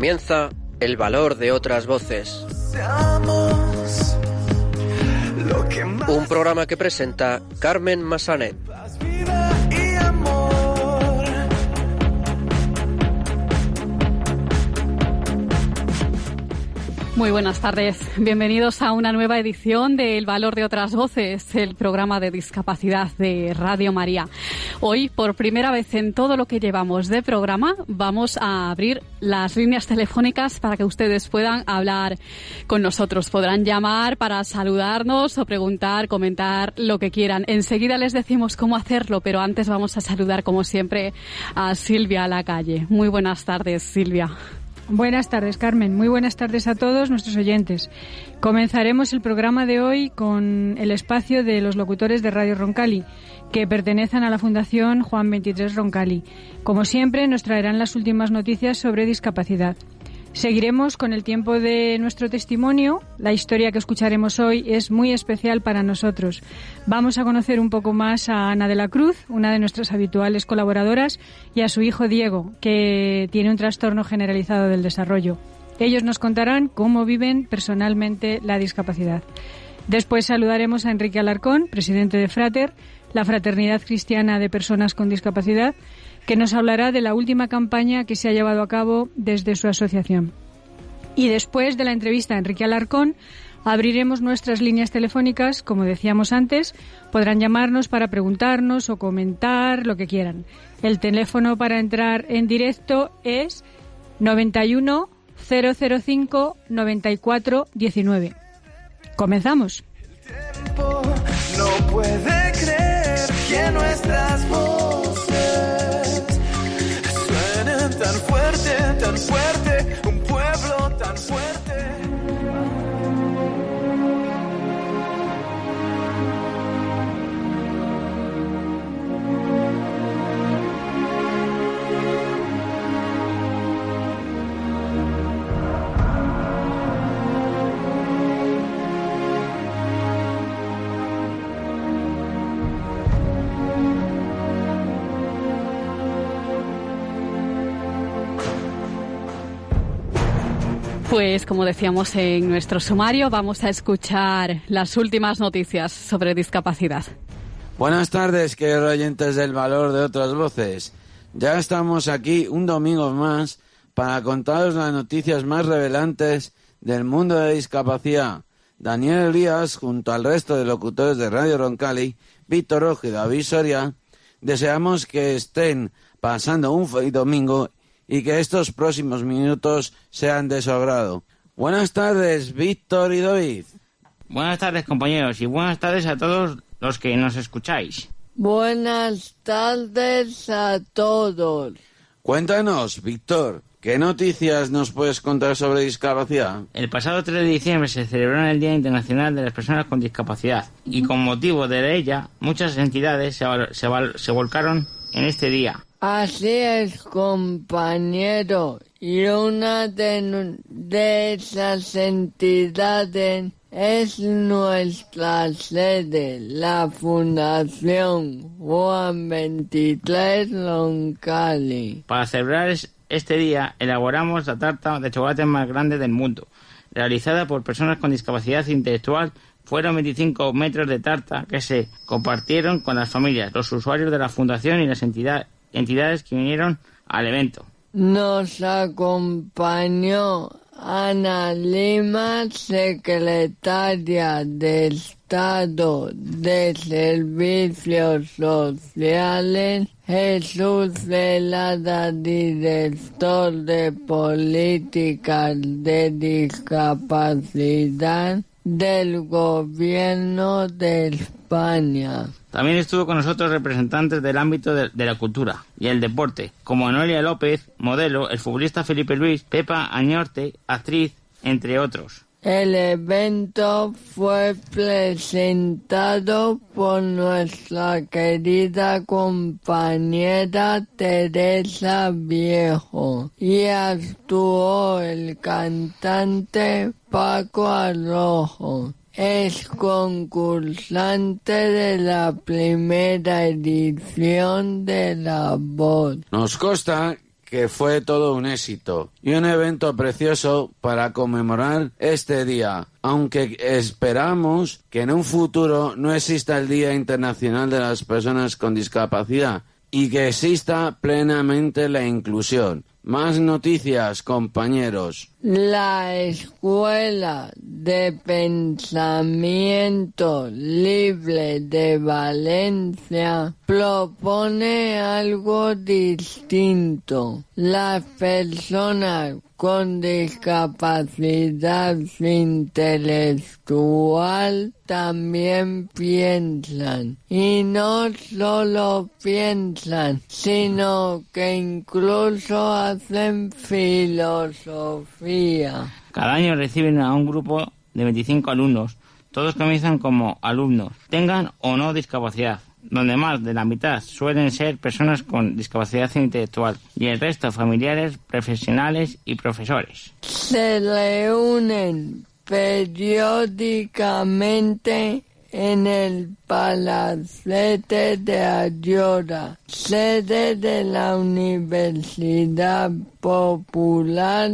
Comienza El valor de otras voces. Un programa que presenta Carmen Massanet. Muy buenas tardes. Bienvenidos a una nueva edición de El Valor de otras Voces, el programa de discapacidad de Radio María. Hoy, por primera vez en todo lo que llevamos de programa, vamos a abrir las líneas telefónicas para que ustedes puedan hablar con nosotros. Podrán llamar para saludarnos o preguntar, comentar lo que quieran. Enseguida les decimos cómo hacerlo, pero antes vamos a saludar, como siempre, a Silvia a la calle. Muy buenas tardes, Silvia. Buenas tardes, Carmen. Muy buenas tardes a todos nuestros oyentes. Comenzaremos el programa de hoy con el espacio de los locutores de Radio Roncali, que pertenecen a la Fundación Juan 23 Roncali. Como siempre, nos traerán las últimas noticias sobre discapacidad. Seguiremos con el tiempo de nuestro testimonio. La historia que escucharemos hoy es muy especial para nosotros. Vamos a conocer un poco más a Ana de la Cruz, una de nuestras habituales colaboradoras, y a su hijo Diego, que tiene un trastorno generalizado del desarrollo. Ellos nos contarán cómo viven personalmente la discapacidad. Después saludaremos a Enrique Alarcón, presidente de Frater, la Fraternidad Cristiana de Personas con Discapacidad, que nos hablará de la última campaña que se ha llevado a cabo desde su asociación. Y después de la entrevista a Enrique Alarcón, abriremos nuestras líneas telefónicas, como decíamos antes, podrán llamarnos para preguntarnos o comentar lo que quieran. El teléfono para entrar en directo es 91 005 94 19. Comenzamos. no puede creer que nuestras Pues como decíamos en nuestro sumario, vamos a escuchar las últimas noticias sobre discapacidad. Buenas tardes, queridos oyentes del valor de otras voces. Ya estamos aquí un domingo más para contaros las noticias más revelantes del mundo de discapacidad. Daniel Elías, junto al resto de locutores de Radio Roncali, Víctor Rojo y David Soria, deseamos que estén pasando un feliz domingo y que estos próximos minutos sean de su agrado. Buenas tardes, Víctor y David. Buenas tardes, compañeros, y buenas tardes a todos los que nos escucháis. Buenas tardes a todos. Cuéntanos, Víctor, ¿qué noticias nos puedes contar sobre discapacidad? El pasado 3 de diciembre se celebró el Día Internacional de las Personas con Discapacidad y con motivo de ella muchas entidades se, se, se volcaron en este día. Así es, compañero. Y una de, esas entidades es nuestra sede, la Fundación Juan 23 Loncali. Para celebrar este día, elaboramos la tarta de chocolate más grande del mundo, realizada por personas con discapacidad intelectual fueron 25 metros de tarta que se compartieron con las familias, los usuarios de la fundación y las entidades entidades que vinieron al evento. Nos acompañó Ana Lima, secretaria de Estado de Servicios Sociales, Jesús Velada, director de Políticas de Discapacidad del Gobierno de España. También estuvo con nosotros representantes del ámbito de, la cultura y el deporte, como Noelia López, modelo, el futbolista Felipe Luis, Pepa Añorte, actriz, entre otros. El evento fue presentado por nuestra querida compañera Teresa Viejo y actuó el cantante Paco Arrojo es concursante de la primera edición de La Voz. Nos consta que fue todo un éxito y un evento precioso para conmemorar este día, aunque esperamos que en un futuro no exista el Día Internacional de las Personas con Discapacidad y que exista plenamente la inclusión. Más noticias, compañeros. La Escuela de Pensamiento Libre de Valencia propone algo distinto. Las personas con discapacidad intelectual también piensan. Y no solo piensan, sino que incluso hacen filosofía. Cada año reciben a un grupo de 25 alumnos. Todos comienzan como alumnos, tengan o no discapacidad donde más de la mitad suelen ser personas con discapacidad intelectual y el resto familiares, profesionales y profesores. Se reúnen periódicamente en el Palacete de Ayora, sede de la Universidad Popular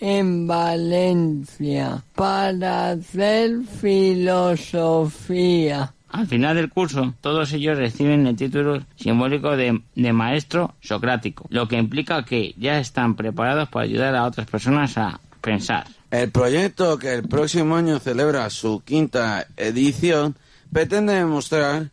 en Valencia, para hacer filosofía. Al final del curso, todos ellos reciben el título simbólico de, maestro socrático, lo que implica que ya están preparados para ayudar a otras personas a pensar. El proyecto que el próximo año celebra su quinta edición pretende demostrar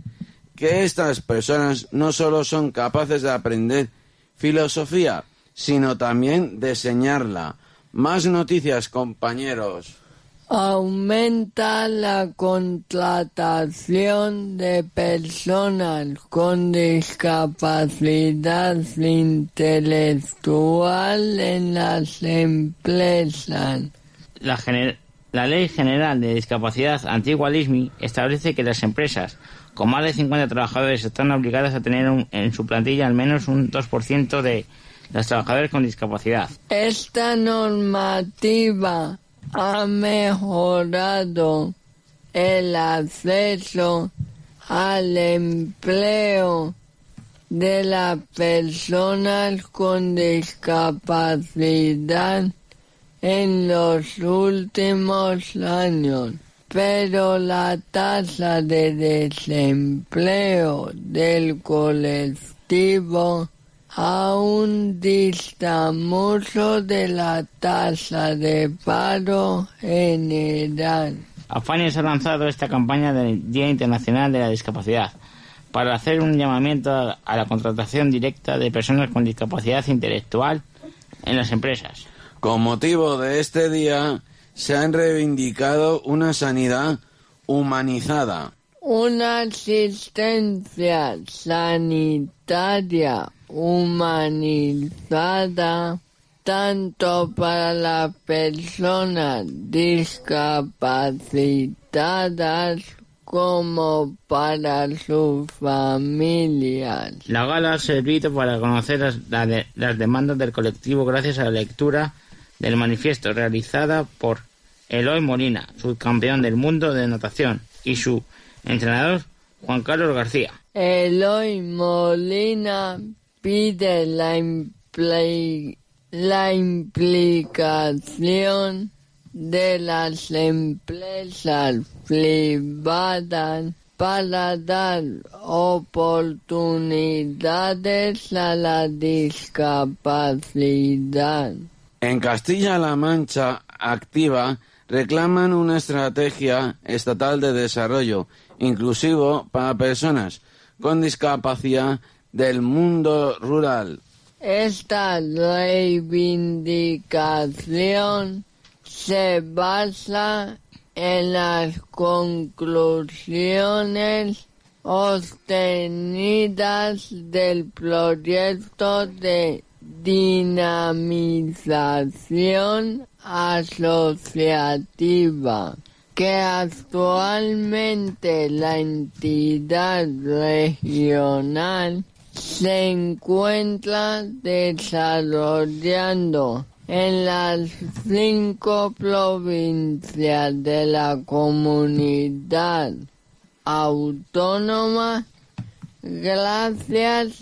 que estas personas no solo son capaces de aprender filosofía, sino también de enseñarla. Más noticias, compañeros aumenta la contratación de personas con discapacidad intelectual en las empresas. La, la Ley General de Discapacidad Antigua LISMI establece que las empresas con más de 50 trabajadores están obligadas a tener en su plantilla al menos un 2% de los trabajadores con discapacidad. Esta normativa ha mejorado el acceso al empleo de las personas con discapacidad en los últimos años, pero la tasa de desempleo del colectivo aún dista mucho de la tasa de paro general. Afanes ha lanzado esta campaña del Día Internacional de la Discapacidad para hacer un llamamiento a la contratación directa de personas con discapacidad intelectual en las empresas. Con motivo de este día se han reivindicado una sanidad humanizada. Una asistencia sanitaria humanizada tanto para las personas discapacitadas como para sus familias. La gala ha servido para conocer las, las, demandas del colectivo gracias a la lectura del manifiesto realizada por Eloy Molina, subcampeón del mundo de natación, y su entrenador Juan Carlos García. Eloy Molina pide la, la implicación de las empresas privadas para dar oportunidades a la discapacidad. En Castilla-La Mancha Activa reclaman una estrategia estatal de desarrollo inclusivo para personas con discapacidad del mundo rural. Esta reivindicación se basa en las conclusiones obtenidas del proyecto de dinamización asociativa que actualmente la entidad regional se encuentra desarrollando en las cinco provincias de la comunidad autónoma gracias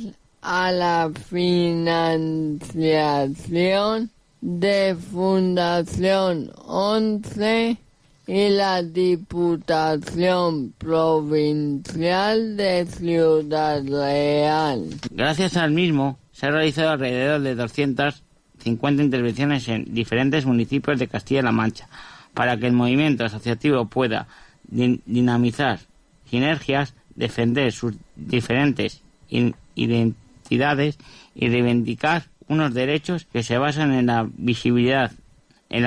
a la financiación de Fundación 11 y la Diputación Provincial de Ciudad Real. Gracias al mismo, se han realizado alrededor de 250 intervenciones en diferentes municipios de Castilla-La Mancha para que el movimiento asociativo pueda dinamizar sinergias, defender sus diferentes identidades y reivindicar unos derechos que se basan en la visibilidad, en el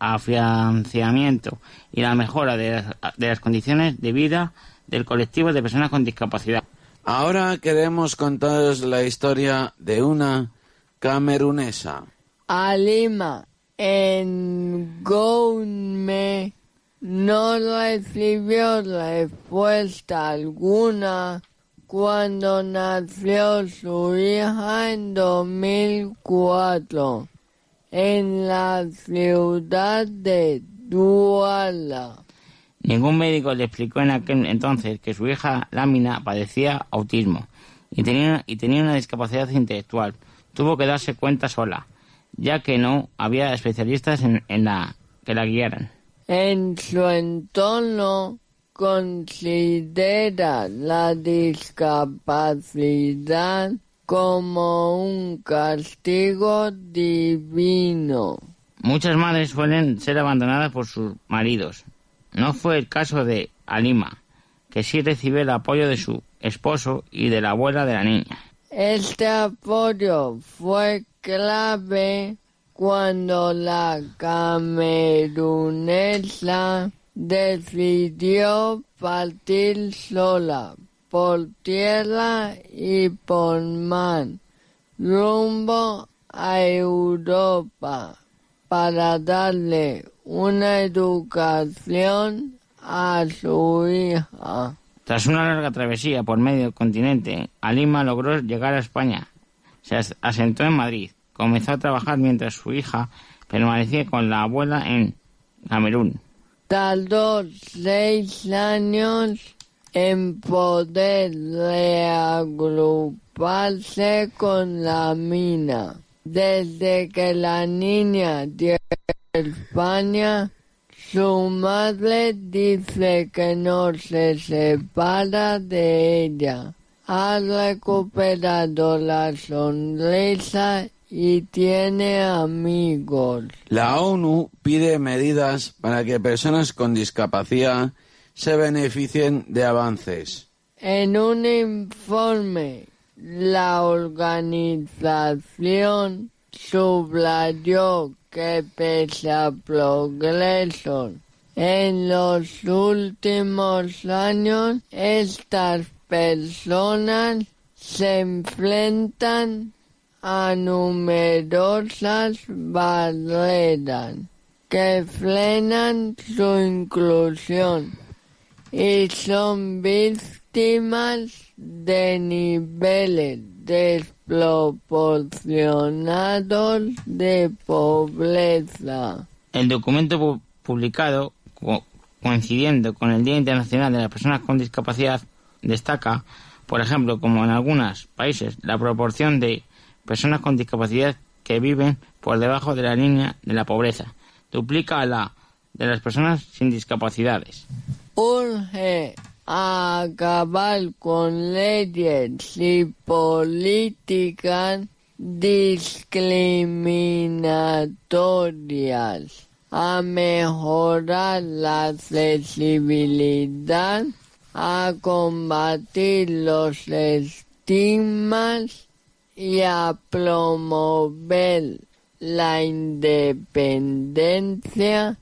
afianzamiento y la mejora de las, condiciones de vida del colectivo de personas con discapacidad. Ahora queremos contaros la historia de una camerunesa. Alima en Goume no recibió respuesta alguna cuando nació su hija en 2004 en la ciudad de Duala. Ningún médico le explicó en aquel entonces que su hija Lámina padecía autismo y tenía, y tenía una discapacidad intelectual. Tuvo que darse cuenta sola, ya que no había especialistas en, en la que la guiaran. En su entorno considera la discapacidad como un castigo divino. Muchas madres suelen ser abandonadas por sus maridos. No fue el caso de Alima, que sí recibe el apoyo de su esposo y de la abuela de la niña. Este apoyo fue clave cuando la camerunesa decidió partir sola por tierra y por mar rumbo a Europa para darle una educación a su hija. Tras una larga travesía por medio continente, Alima logró llegar a España. Se asentó en Madrid. Comenzó a trabajar mientras su hija permanecía con la abuela en Camerún. Tardó seis años en poder reagruparse con la mina. Desde que la niña de España, su madre dice que no se separa de ella. Ha recuperado la sonrisa y tiene amigos. La ONU pide medidas para que personas con discapacidad se beneficien de avances. En un informe, la organización subrayó que pese a progreso en los últimos años, estas personas se enfrentan a numerosas barreras que frenan su inclusión son víctimas de niveles desproporcionados de pobreza. El documento publicado, coincidiendo con el Día Internacional de las Personas con Discapacidad, destaca, por ejemplo, como en algunos países, la proporción de personas con discapacidad que viven por debajo de la línea de la pobreza, duplica a la de las personas sin discapacidades. Urge acabar con leyes y políticas discriminatorias, a mejorar la accesibilidad, a combatir los estigmas y a promover la independencia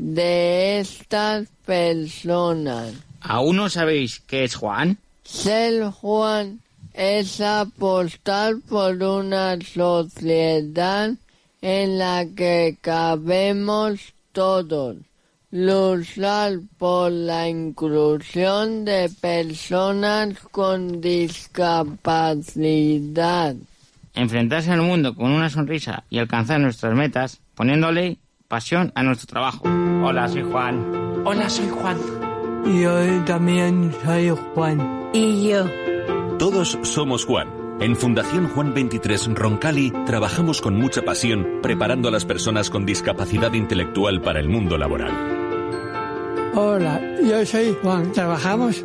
de estas personas. ¿Aún no sabéis qué es Juan? Ser Juan es apostar por una sociedad en la que cabemos todos, luchar por la inclusión de personas con discapacidad. Enfrentarse al mundo con una sonrisa y alcanzar nuestras metas poniéndole pasión a nuestro trabajo. Hola, soy Juan. Hola, soy Juan. Yo también soy Juan. Y yo. Todos somos Juan En Fundación Juan 23 Roncali trabajamos con mucha pasión preparando a las personas con discapacidad intelectual para el mundo laboral. Hola, yo soy Juan. ¿Trabajamos?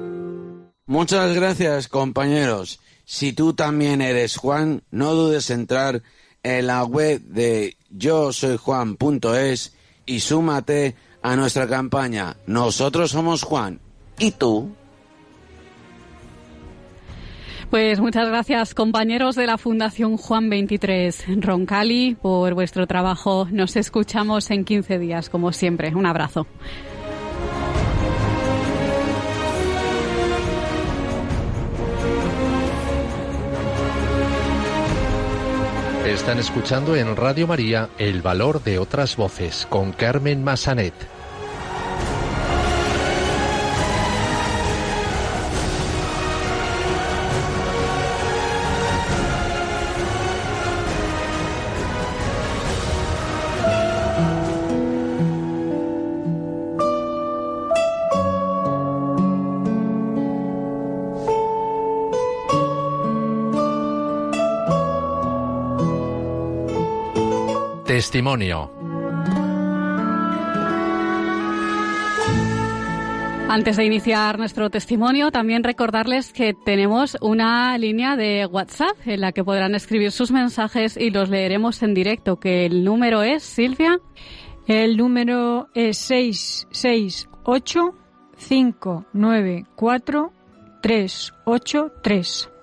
Muchas gracias, compañeros. Si tú también eres Juan, no dudes en entrar en la web de yo soy Juan.es y súmate a nuestra campaña. Nosotros somos Juan. ¿Y tú? Pues muchas gracias, compañeros de la Fundación Juan 23 Roncali, por vuestro trabajo. Nos escuchamos en 15 días, como siempre. Un abrazo. Están escuchando en Radio María El Valor de otras Voces con Carmen Massanet. Testimonio. Antes de iniciar nuestro testimonio, también recordarles que tenemos una línea de WhatsApp en la que podrán escribir sus mensajes y los leeremos en directo, que el número es, Silvia. El número es 668 594 383.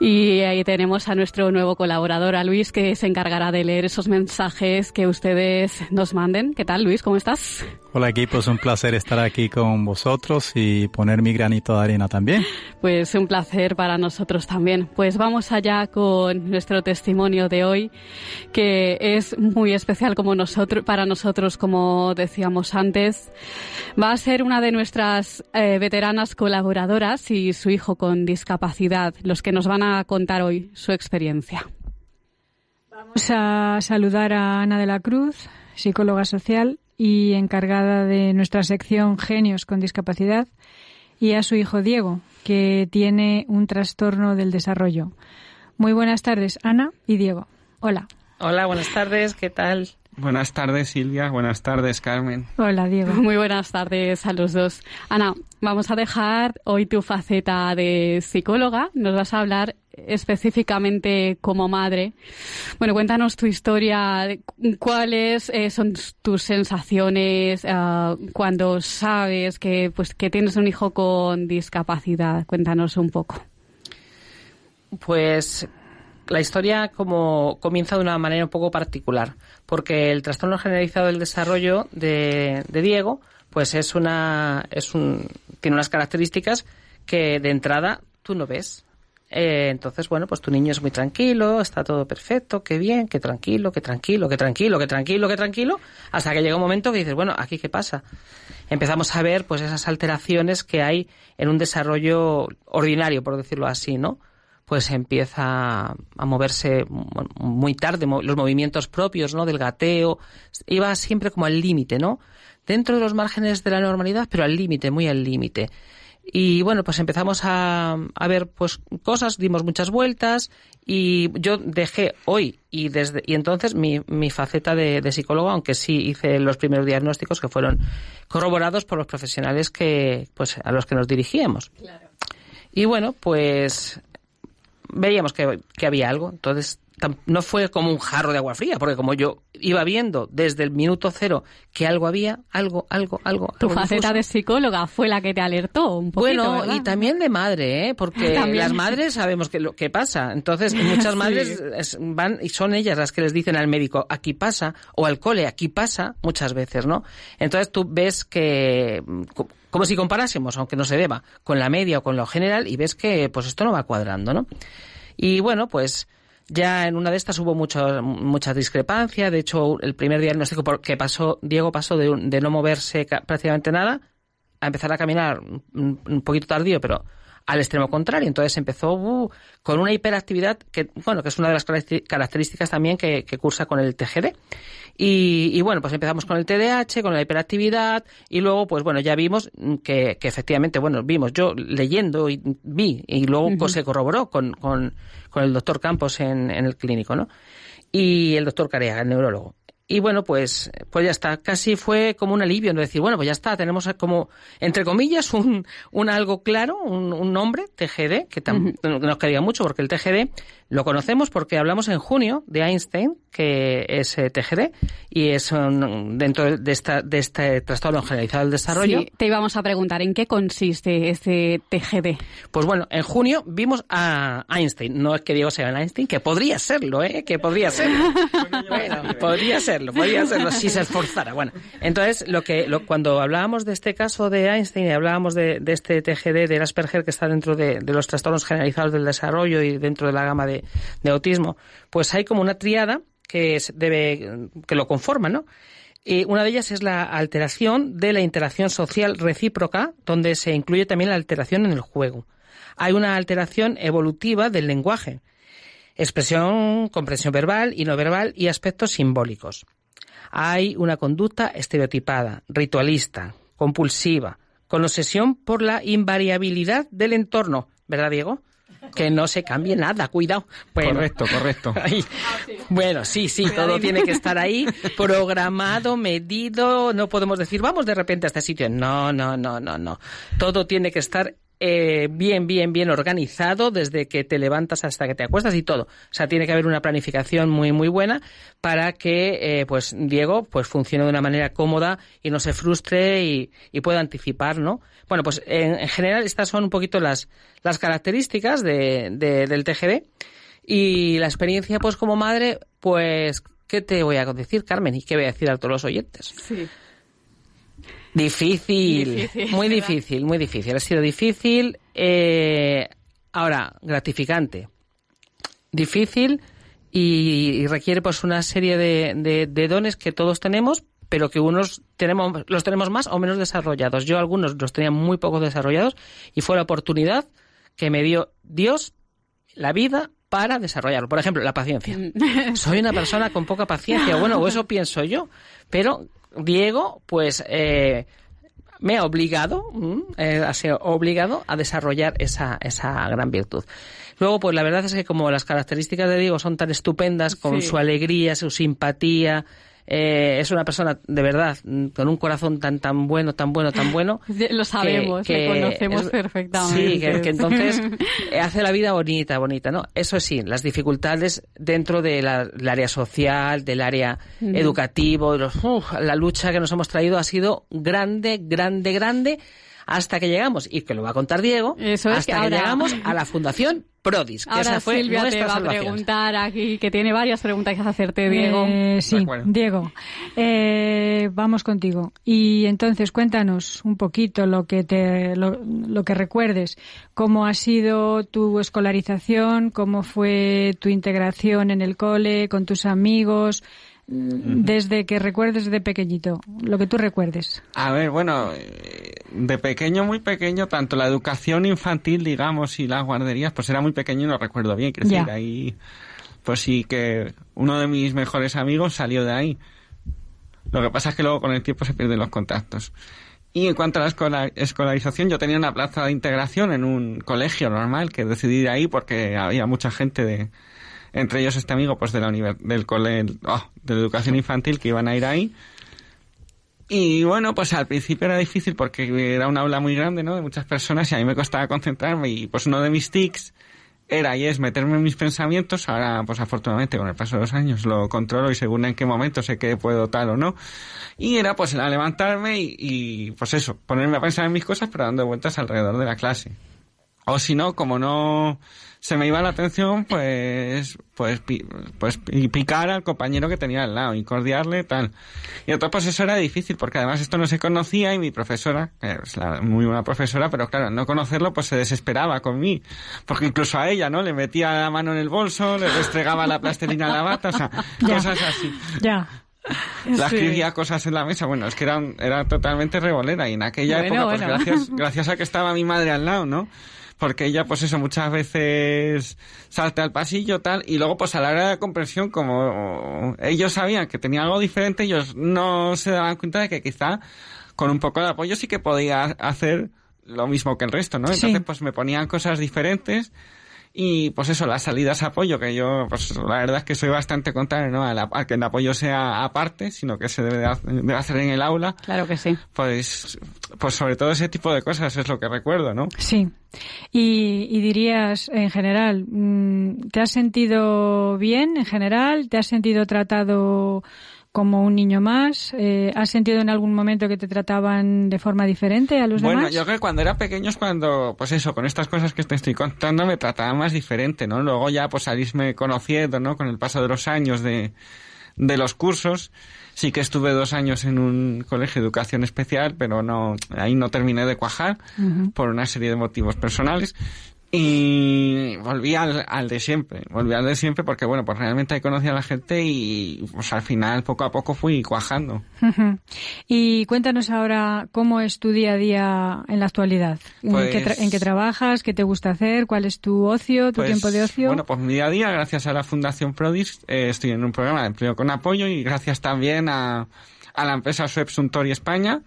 Y ahí tenemos a nuestro nuevo colaborador, a Luis, que se encargará de leer esos mensajes que ustedes nos manden. ¿Qué tal, Luis? ¿Cómo estás? Hola equipo, es un placer estar aquí con vosotros y poner mi granito de arena también. Pues un placer para nosotros también. Pues vamos allá con nuestro testimonio de hoy, que es muy especial como nosotros, para nosotros, como decíamos antes. Va a ser una de nuestras eh, veteranas colaboradoras y su hijo con discapacidad, los que nos van a contar hoy su experiencia. Vamos a saludar a Ana de la Cruz, psicóloga social y encargada de nuestra sección Genios con Discapacidad, y a su hijo Diego, que tiene un trastorno del desarrollo. Muy buenas tardes, Ana y Diego. Hola. Hola, buenas tardes, ¿qué tal? Buenas tardes, Silvia. Buenas tardes, Carmen. Hola, Diego. Muy buenas tardes a los dos. Ana, vamos a dejar hoy tu faceta de psicóloga. Nos vas a hablar específicamente como madre. Bueno, cuéntanos tu historia, cuáles eh, son tus sensaciones uh, cuando sabes que, pues, que tienes un hijo con discapacidad. Cuéntanos un poco. Pues la historia como comienza de una manera un poco particular, porque el trastorno generalizado del desarrollo de, de Diego, pues es una, es un, tiene unas características que de entrada tú no ves. Eh, entonces, bueno, pues tu niño es muy tranquilo, está todo perfecto, qué bien, qué tranquilo, qué tranquilo, qué tranquilo, qué tranquilo, qué tranquilo, hasta que llega un momento que dices, bueno, aquí qué pasa. Empezamos a ver pues esas alteraciones que hay en un desarrollo ordinario, por decirlo así, ¿no? Pues empieza a moverse muy tarde, los movimientos propios, ¿no? Del gateo, iba siempre como al límite, ¿no? Dentro de los márgenes de la normalidad, pero al límite, muy al límite. Y bueno, pues empezamos a, a, ver pues cosas, dimos muchas vueltas y yo dejé hoy y desde y entonces mi, mi faceta de, de psicólogo, aunque sí hice los primeros diagnósticos que fueron corroborados por los profesionales que pues a los que nos dirigíamos. Claro. Y bueno, pues veíamos que, que había algo, entonces no fue como un jarro de agua fría, porque como yo iba viendo desde el minuto cero que algo había, algo, algo, algo. Tu algo faceta difuso. de psicóloga fue la que te alertó un poquito. Bueno, ¿verdad? y también de madre, ¿eh? porque También. las madres sabemos que lo que pasa. Entonces, muchas Sí. madres es- van y son ellas las que les dicen al médico, aquí pasa, o al cole, aquí pasa, muchas veces, ¿no? Entonces tú ves que, co- como si comparásemos, aunque no se deba, con la media o con lo general, y ves que pues esto no va cuadrando, ¿no? Y bueno, pues ya en una de estas hubo mucha, mucha discrepancia. De hecho, el primer diagnóstico que pasó, Diego pasó de, de no moverse ca- prácticamente nada a empezar a caminar un, poquito tardío, pero al extremo contrario. Entonces empezó uh, con una hiperactividad que, bueno, que es una de las características también que, que cursa con el TGD. Y, bueno, pues empezamos con el TDAH, con la hiperactividad y luego, pues bueno, ya vimos que, efectivamente, bueno, vimos, yo leyendo y vi y luego se corroboró con, con, con, el doctor Campos en, en el clínico, ¿no? Y el doctor Carea, el neurólogo. Y bueno, pues, pues ya está. Casi fue como un alivio, no decir, bueno, pues ya está, tenemos como, entre comillas, un, un algo claro, un, un nombre, TGD, que no nos quería mucho, porque el TGD lo conocemos porque hablamos en junio de Einstein, que es eh, TGD, y es dentro de, esta, de este trastorno generalizado del desarrollo. Sí, te íbamos a preguntar, ¿en qué consiste este TGD? Pues bueno, en junio vimos a Einstein. No es que Diego sea Einstein, que podría serlo, ¿eh? Que podría serlo. bueno, podría serlo, podría serlo si se esforzara. Bueno, entonces, lo que lo, cuando hablábamos de este caso de Einstein y hablábamos de, de este TGD del Asperger que está dentro de, de los trastornos generalizados del desarrollo y dentro de la gama de de, autismo, pues hay como una triada que debe que lo conforma, ¿no? Y una de ellas es la alteración de la interacción social recíproca, donde se incluye también la alteración en el juego. Hay una alteración evolutiva del lenguaje, expresión, comprensión verbal y no verbal y aspectos simbólicos. Hay una conducta estereotipada, ritualista, compulsiva, con obsesión por la invariabilidad del entorno, ¿verdad, Diego? Que no se cambie nada, cuidado. correcto, correcto. bueno, sí, sí, todo tiene que estar ahí programado, medido, no podemos decir, vamos de repente a este sitio. No, no, no, no, no. Todo tiene que estar eh, bien, bien, bien organizado desde que te levantas hasta que te acuestas y todo. O sea, tiene que haber una planificación muy, muy buena para que, eh, pues, Diego, pues, funcione de una manera cómoda y no se frustre y, pueda anticipar, ¿no? Bueno, pues, en, general, estas son un poquito las, las características de, del TGD y la experiencia, pues, como madre, pues, ¿qué te voy a decir, Carmen? ¿Y qué voy a decir a todos los oyentes? Sí. Difícil, muy difícil, muy difícil. Ha sido difícil. Eh, ahora, gratificante. Difícil y, requiere pues una serie de, de, dones que todos tenemos, pero que unos tenemos, los tenemos más o menos desarrollados. Yo algunos los tenía muy poco desarrollados y fue la oportunidad que me dio Dios, la vida, para desarrollarlo. Por ejemplo, la paciencia. Soy una persona con poca paciencia, bueno, o eso pienso yo, pero Diego, pues eh, me ha obligado, mm, eh, ha sido obligado a desarrollar esa, esa gran virtud. Luego, pues la verdad es que como las características de Diego son tan estupendas, con su alegría, su simpatía, eh, es una persona de verdad con un corazón tan tan bueno, tan bueno, tan bueno. Lo sabemos, que, conocemos perfectamente. Sí, que, entonces hace la vida bonita, bonita, ¿no? Eso sí, las dificultades dentro del área social, del área educativo, la lucha que nos hemos traído ha sido grande, grande, grande hasta que llegamos, y que lo va a contar Diego, hasta que, llegamos a la Fundación Prodis, que esa fue Silvia nuestra te va a preguntar aquí, que tiene varias preguntas que hacerte, Diego. Eh, sí, Diego, eh, vamos contigo. Y entonces cuéntanos un poquito lo que te, lo, lo que recuerdes, cómo ha sido tu escolarización, cómo fue tu integración en el cole, con tus amigos, desde que recuerdes de pequeñito, lo que tú recuerdes. A ver, bueno, eh, de pequeño, muy pequeño, tanto la educación infantil, digamos, y las guarderías, pues era muy pequeño y no recuerdo bien. Crecí ahí, pues sí que uno de mis mejores amigos salió de ahí. Lo que pasa es que luego con el tiempo se pierden los contactos. Y en cuanto a la escolarización, yo tenía una plaza de integración en un colegio normal que decidí de ahí porque había mucha gente de, entre ellos este amigo pues de la del cole oh, de educación infantil que iban a ir ahí. Y bueno pues al principio era difícil porque era una aula muy grande no de muchas personas y a mí me costaba concentrarme. Y pues uno de mis tics era y es meterme en mis pensamientos. Ahora pues afortunadamente con el paso de los años lo controlo y según en qué momento sé que puedo tal o no. Y era pues a levantarme y, y pues eso ponerme a pensar en mis cosas pero dando vueltas alrededor de la clase. O si no como no se me iba la atención, pues, pues, pues picar al compañero que tenía al lado y cordiarle, tal. Y entonces, pues eso era difícil, porque además esto no se conocía y mi profesora, que es la muy buena profesora, pero claro, no conocerlo, pues se desesperaba con mí. Porque incluso a ella, ¿no? Le metía la mano en el bolso, le restregaba la plastelina a la bata, o sea, cosas así. Ya. La escribía cosas en la mesa. Bueno, es que era, era totalmente revolera y en aquella época, pues gracias, gracias a que estaba mi madre al lado, ¿no? Porque ella, pues eso, muchas veces salta al pasillo, tal, y luego, pues a la hora de la comprensión, como ellos sabían que tenía algo diferente, ellos no se daban cuenta de que quizá con un poco de apoyo sí que podía hacer lo mismo que el resto, ¿no? Entonces, pues me ponían cosas diferentes y pues eso, las salidas a apoyo, que yo, pues la verdad es que soy bastante contrario, ¿no? A, que el apoyo sea aparte, sino que se debe de, hacer en el aula. Claro que sí. Pues, pues sobre todo ese tipo de cosas es lo que recuerdo, ¿no? Sí. Y, y dirías, en general, mm, ¿te has sentido bien en general? ¿Te has sentido tratado como un niño más? Eh, ¿Has sentido en algún momento que te trataban de forma diferente a los demás? Bueno, yo creo que cuando era pequeño es cuando, pues eso, con estas cosas que te estoy contando me trataban más diferente, ¿no? Luego ya, pues salirme conociendo, ¿no? Con el paso de los años de, de los cursos. Sí que estuve dos años en un colegio de educación especial, pero no, ahí no terminé de cuajar por una serie de motivos personales. Y volví al, al, de siempre, volví al de siempre porque, bueno, pues realmente ahí conocí a la gente y pues al final poco a poco fui cuajando. Y cuéntanos ahora cómo es tu día a día en la actualidad. ¿En, qué ¿En, qué trabajas? ¿Qué te gusta hacer? ¿Cuál es tu ocio, tu pues, tiempo de ocio? Bueno, pues mi día a día, gracias a la Fundación Prodis, eh, estoy en un programa de empleo con apoyo y gracias también a, a la empresa Sweb Suntory España,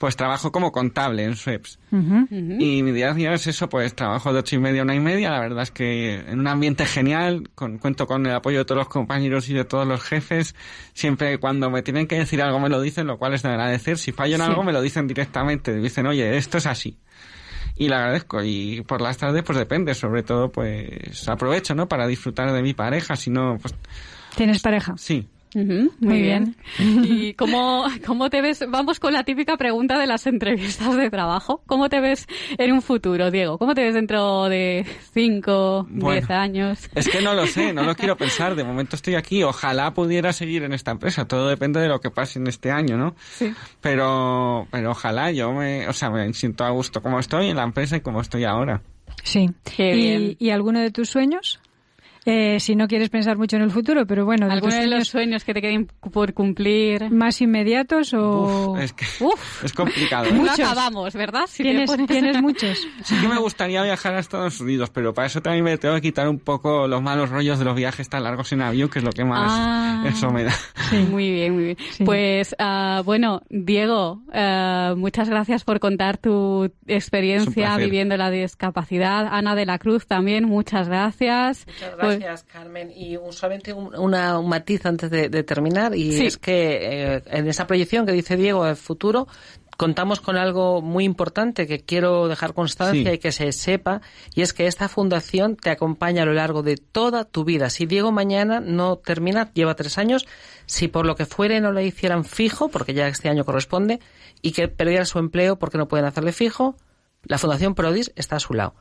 pues trabajo como contable en SWEPS. Y mi día a día es eso, pues trabajo de ocho y media a una y media. La verdad es que en un ambiente genial, con, cuento con el apoyo de todos los compañeros y de todos los jefes. Siempre cuando me tienen que decir algo me lo dicen, lo cual es de agradecer. Si fallo en algo me lo dicen directamente. Dicen, oye, esto es así. Y le agradezco. Y por las tardes, pues depende. Sobre todo, pues aprovecho, ¿no? Para disfrutar de mi pareja. Si no, pues... ¿Tienes pareja? Sí muy, bien. ¿Y cómo, cómo te ves? Vamos con la típica pregunta de las entrevistas de trabajo. ¿Cómo te ves en un futuro, Diego? ¿Cómo te ves dentro de 5, 10 años? Es que no lo sé, no lo quiero pensar. De momento estoy aquí. Ojalá pudiera seguir en esta empresa. Todo depende de lo que pase en este año, ¿no? Sí. Pero, pero ojalá yo me, o sea, me siento a gusto como estoy en la empresa y como estoy ahora. Sí. Qué bien. ¿Y, ¿Y alguno de tus sueños? Eh, si no quieres pensar mucho en el futuro, pero bueno. De ¿Algunos de los sueños que te queden por cumplir? ¿Más inmediatos o...? Uf, es, que es complicado. ¿eh? No acabamos, ¿verdad? Si ¿Tienes, ¿Tienes muchos? Sí que me gustaría viajar a Estados Unidos, pero para eso también me tengo que quitar un poco los malos rollos de los viajes tan largos en avión, que es lo que más ah, eso me da. Sí. Muy bien, muy bien. Sí. Pues, uh, bueno, Diego, uh, muchas gracias por contar tu experiencia viviendo la discapacidad. Ana de la Cruz también, muchas gracias. Muchas gracias, pues, Carmen. Y un, solamente un, una, un matiz antes de, de terminar, y sí. es que eh, en esa proyección que dice Diego, el futuro, contamos con algo muy importante que quiero dejar constancia sí. y que se sepa, y es que esta fundación te acompaña a lo largo de toda tu vida. Si Diego mañana no termina, lleva tres años, si por lo que fuere no le hicieran fijo, porque ya este año corresponde, y que perdiera su empleo porque no pueden hacerle fijo, la Fundación Prodis está a su lado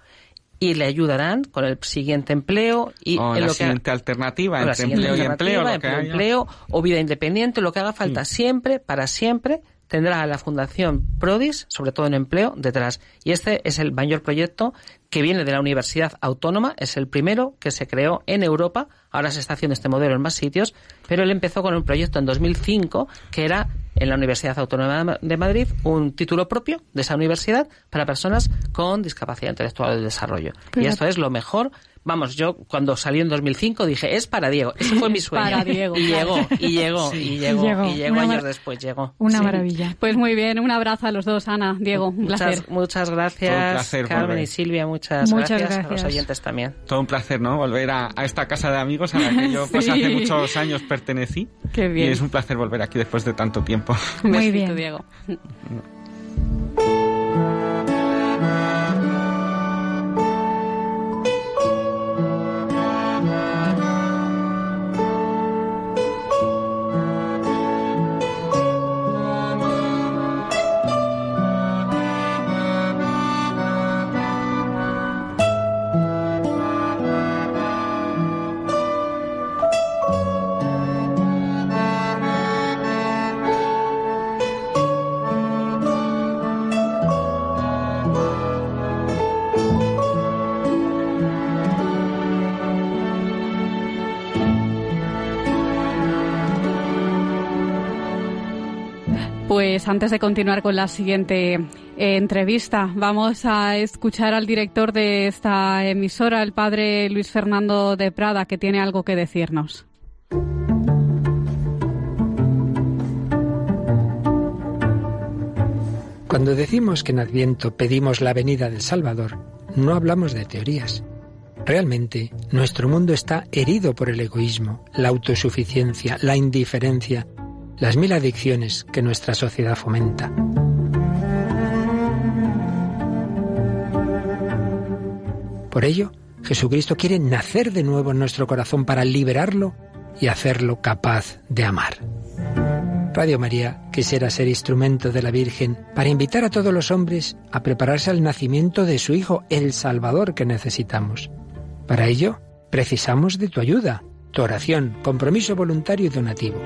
y le ayudarán con el siguiente empleo y o en la lo siguiente que, alternativa entre empleo y empleo, lo empleo, empleo o vida independiente, lo que haga falta sí. siempre, para siempre, tendrá a la Fundación Prodis, sobre todo en empleo, detrás. Y este es el mayor proyecto que viene de la Universidad Autónoma, es el primero que se creó en Europa, ahora se está haciendo este modelo en más sitios, pero él empezó con un proyecto en 2005 que era en la Universidad Autónoma de Madrid un título propio de esa universidad para personas con discapacidad intelectual del desarrollo. Pero y esto es lo mejor Vamos, yo cuando salí en 2005 dije, es para Diego. Ese fue mi sueño. para Diego. Y llegó, y llegó, sí. y llegó, y llegó, y llegó años después, llegó. Una sí. maravilla. Pues muy bien, un abrazo a los dos, Ana, Diego, un muchas, placer. Muchas gracias, placer, Carmen volver. y Silvia, muchas, muchas gracias, gracias, a los oyentes también. Todo un placer, ¿no? Volver a, a esta casa de amigos a la que yo pues, hace muchos años pertenecí. Qué bien. Y es un placer volver aquí después de tanto tiempo. Un muy bien. Diego. antes de continuar con la siguiente entrevista. Vamos a escuchar al director de esta emisora, el padre Luis Fernando de Prada, que tiene algo que decirnos. Cuando decimos que en Adviento pedimos la venida del Salvador, no hablamos de teorías. Realmente, nuestro mundo está herido por el egoísmo, la autosuficiencia, la indiferencia, las mil adicciones que nuestra sociedad fomenta. Por ello, Jesucristo quiere nacer de nuevo en nuestro corazón para liberarlo y hacerlo capaz de amar. Radio María quisiera ser instrumento de la Virgen para invitar a todos los hombres a prepararse al nacimiento de su Hijo, el Salvador que necesitamos. Para ello, precisamos de tu ayuda, tu oración, compromiso voluntario y donativo.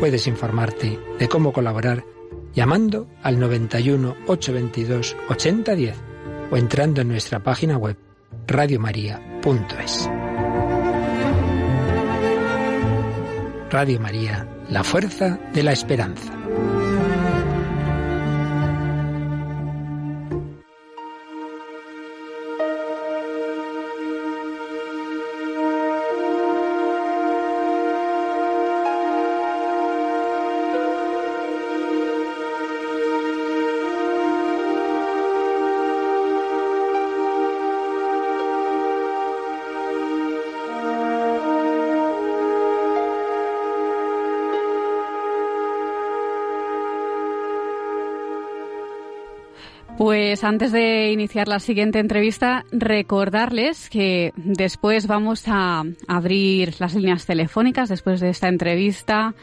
Puedes informarte de cómo colaborar llamando al 91 822 8010 o entrando en nuestra página web radiomaria.es. Radio María, la fuerza de la esperanza. Pues antes de iniciar la siguiente entrevista, recordarles que después vamos a abrir las líneas telefónicas después de esta entrevista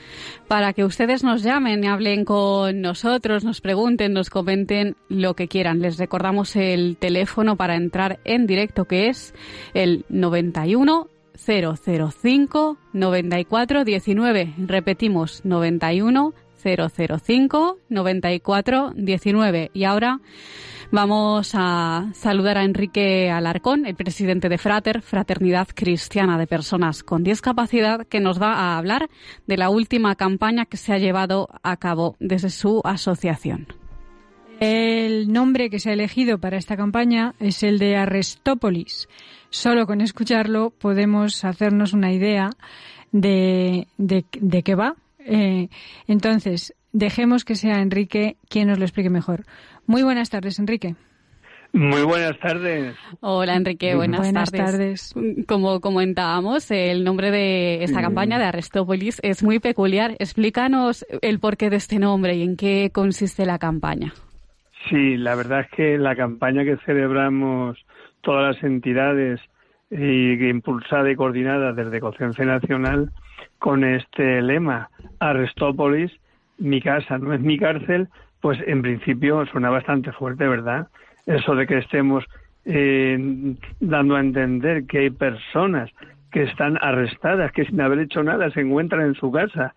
para que ustedes nos llamen y hablen con nosotros, nos pregunten, nos comenten lo que quieran. Les recordamos el teléfono para entrar en directo que es el 91 005 94 19. Repetimos, 91 005 94 19. Y ahora vamos a saludar a Enrique Alarcón, el presidente de Frater, Fraternidad Cristiana de Personas con Discapacidad, que nos va a hablar de la última campaña que se ha llevado a cabo desde su asociación. El nombre que se ha elegido para esta campaña es el de Arestópolis. Solo con escucharlo podemos hacernos una idea de, de, de qué va, eh, entonces, dejemos que sea Enrique quien nos lo explique mejor. Muy buenas tardes, Enrique. Muy buenas tardes. Hola Enrique, buenas, buenas tardes. Como comentábamos, el nombre de esta campaña de Arestópolis es muy peculiar. Explícanos el porqué de este nombre y en qué consiste la campaña. Sí, la verdad es que la campaña que celebramos todas las entidades y impulsada y coordinada desde Conciencia Nacional con este lema, Arestópolis, mi casa no es mi cárcel, pues en principio suena bastante fuerte, ¿verdad? Eso de que estemos eh, dando a entender que hay personas que están arrestadas, que sin haber hecho nada se encuentran en su casa,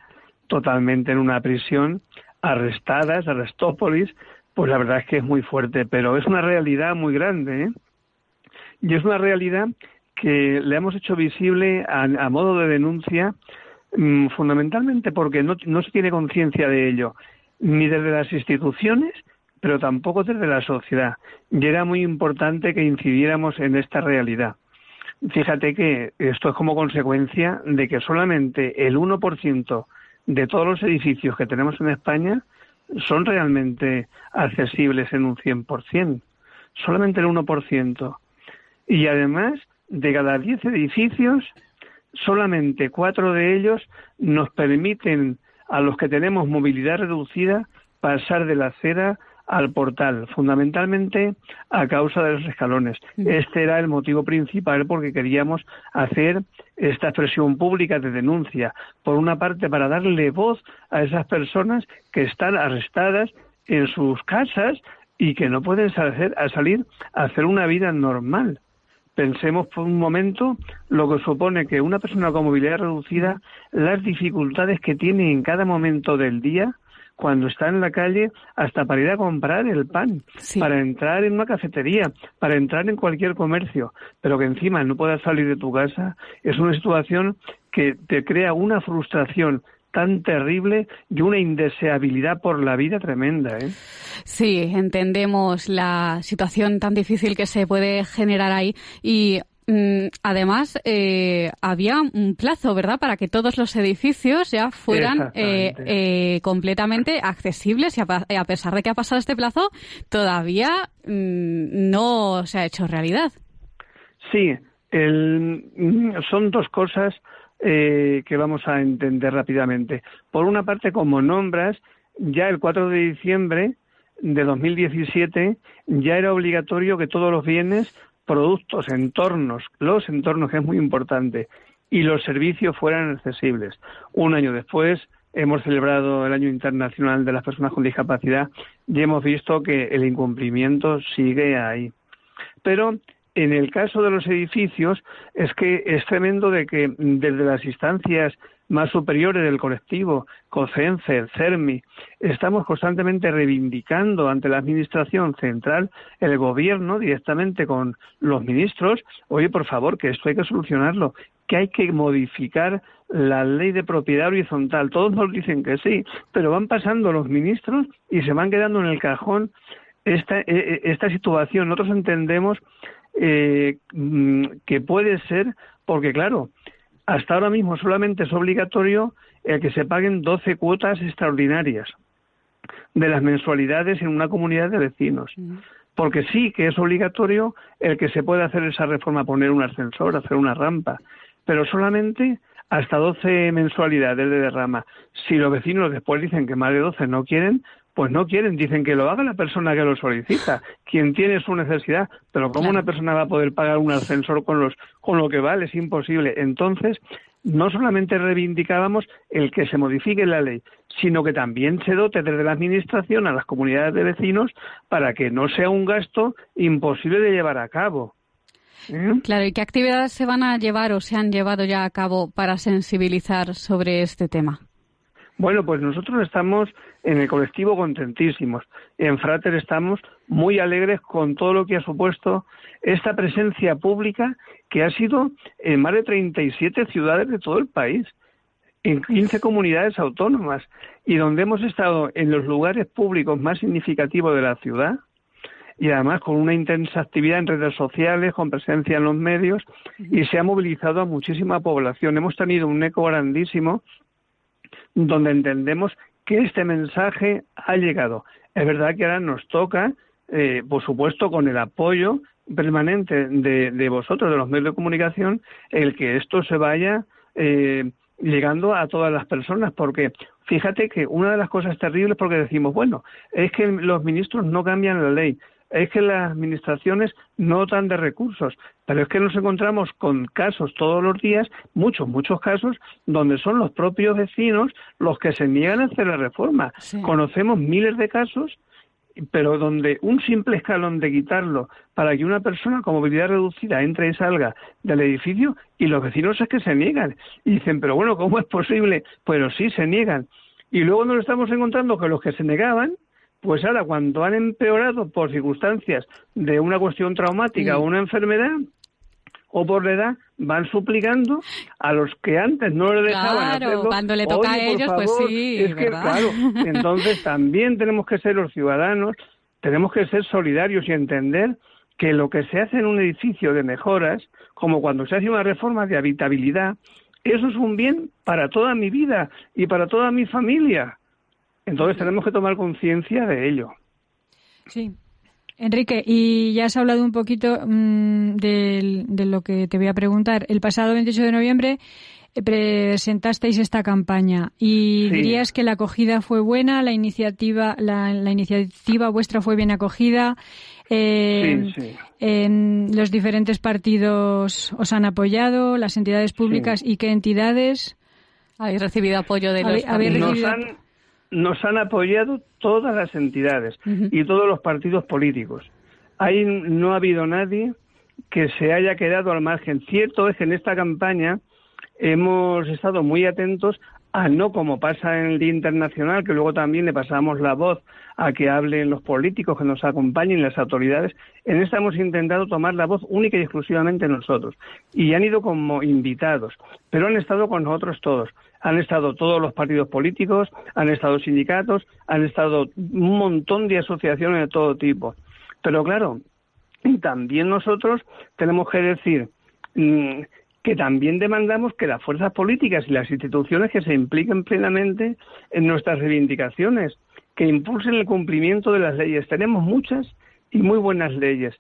totalmente en una prisión, arrestadas, Arestópolis, pues la verdad es que es muy fuerte, pero es una realidad muy grande, ¿eh? Y es una realidad que le hemos hecho visible a modo de denuncia Mm, fundamentalmente porque no se tiene conciencia de ello, ni desde las instituciones, pero tampoco desde la sociedad. Y era muy importante que incidiéramos en esta realidad. Fíjate que esto es como consecuencia de que solamente el 1% de todos los edificios que tenemos en España son realmente accesibles en un 100%. Solamente el 1%. Y además, de cada 10 edificios, solamente cuatro de ellos nos permiten a los que tenemos movilidad reducida pasar de la acera al portal, fundamentalmente a causa de los escalones. Este era el motivo principal porque queríamos hacer esta expresión pública de denuncia, por una parte para darle voz a esas personas que están arrestadas en sus casas y que no pueden salir a hacer una vida normal. Pensemos por un momento lo que supone que una persona con movilidad reducida, las dificultades que tiene en cada momento del día, cuando está en la calle, hasta para ir a comprar el pan, para entrar en una cafetería, para entrar en cualquier comercio, pero que encima no puedas salir de tu casa, es una situación que te crea una frustración tan terrible y una indeseabilidad por la vida tremenda. ¿eh? Sí, entendemos la situación tan difícil que se puede generar ahí y mm, Además, eh, había un plazo, ¿verdad?, para que todos los edificios ya fueran eh, eh, completamente accesibles y a, pesar de que ha pasado este plazo, todavía mm, no se ha hecho realidad. Sí, el, mm, son dos cosas eh, que vamos a entender rápidamente. Por una parte, como nombras, ya el 4 de diciembre de 2017 ya era obligatorio que todos los bienes, productos, entornos, los entornos, que es muy importante, y los servicios fueran accesibles. Un año después hemos celebrado el Año Internacional de las Personas con Discapacidad y hemos visto que el incumplimiento sigue ahí. Pero en el caso de los edificios es que es tremendo de que desde las instancias más superiores del colectivo, COCENCE, CERMI, estamos constantemente reivindicando ante la Administración Central, el Gobierno, directamente con los ministros, oye, por favor, que esto hay que solucionarlo, que hay que modificar la ley de propiedad horizontal. Todos nos dicen que sí, pero van pasando los ministros y se van quedando en el cajón esta, e, e, esta situación. Nosotros entendemos eh, mm, que puede ser, porque claro, hasta ahora mismo solamente es obligatorio el que se paguen 12 cuotas extraordinarias de las mensualidades en una comunidad de vecinos. Porque sí que es obligatorio el que se pueda hacer esa reforma, poner un ascensor, hacer una rampa, pero solamente hasta 12 mensualidades de derrama. Si los vecinos después dicen que más de 12 no quieren, pues no quieren, dicen que lo haga la persona que lo solicita, quien tiene su necesidad, pero ¿cómo una persona va a poder pagar un ascensor con, los, con lo que vale? Es imposible. Entonces, no solamente reivindicábamos el que se modifique la ley, sino que también se dote desde la Administración a las comunidades de vecinos para que no sea un gasto imposible de llevar a cabo. ¿Eh? Claro, ¿y qué actividades se van a llevar o se han llevado ya a cabo para sensibilizar sobre este tema? Bueno, pues nosotros estamos en el colectivo contentísimos. En Frater estamos muy alegres con todo lo que ha supuesto esta presencia pública que ha sido en más de 37 ciudades de todo el país, en 15 comunidades autónomas, y donde hemos estado en los lugares públicos más significativos de la ciudad, y además con una intensa actividad en redes sociales, con presencia en los medios, y se ha movilizado a muchísima población. Hemos tenido un eco grandísimo donde entendemos que este mensaje ha llegado. Es verdad que ahora nos toca, eh, por supuesto, con el apoyo permanente de, vosotros, de los medios de comunicación, el que esto se vaya eh, llegando a todas las personas, porque fíjate que una de las cosas terribles, porque decimos, bueno, es que los ministros no cambian la ley, es que las administraciones no dan de recursos, pero es que nos encontramos con casos todos los días, muchos, muchos casos, donde son los propios vecinos los que se niegan a hacer la reforma. Conocemos miles de casos, pero donde un simple escalón de quitarlo para que una persona con movilidad reducida entre y salga del edificio y los vecinos es que se niegan. Y dicen, pero bueno, ¿cómo es posible? Pero sí, se niegan. Y luego nos estamos encontrando que los que se negaban pues ahora, cuando han empeorado por circunstancias de una cuestión traumática o una enfermedad, o por la edad, van suplicando a los que antes no les dejaban claro, cuando le toca a ellos, pues sí, es que, claro, entonces también tenemos que ser los ciudadanos, tenemos que ser solidarios y entender que lo que se hace en un edificio de mejoras, como cuando se hace una reforma de habitabilidad, eso es un bien para toda mi vida y para toda mi familia. Entonces tenemos que tomar conciencia de ello. Sí. Enrique, y ya has hablado un poquito mm, de, lo que te voy a preguntar. El pasado 28 de noviembre eh, presentasteis esta campaña y dirías que la acogida fue buena, la iniciativa, la, iniciativa vuestra fue bien acogida. Eh, sí, sí. los diferentes partidos os han apoyado, las entidades públicas y qué entidades habéis recibido apoyo de los nos han apoyado todas las entidades y todos los partidos políticos. Ahí no ha habido nadie que se haya quedado al margen. Cierto es que en esta campaña hemos estado muy atentos a no como pasa en el Día Internacional, que luego también le pasamos la voz a que hablen los políticos, que nos acompañen las autoridades. En esta hemos intentado tomar la voz única y exclusivamente nosotros. Y han ido como invitados, pero han estado con nosotros todos. Han estado todos los partidos políticos, han estado sindicatos, han estado un montón de asociaciones de todo tipo. Pero claro, también nosotros tenemos que decir mm, que también demandamos que las fuerzas políticas y las instituciones que se impliquen plenamente en nuestras reivindicaciones, que impulsen el cumplimiento de las leyes. Tenemos muchas y muy buenas leyes,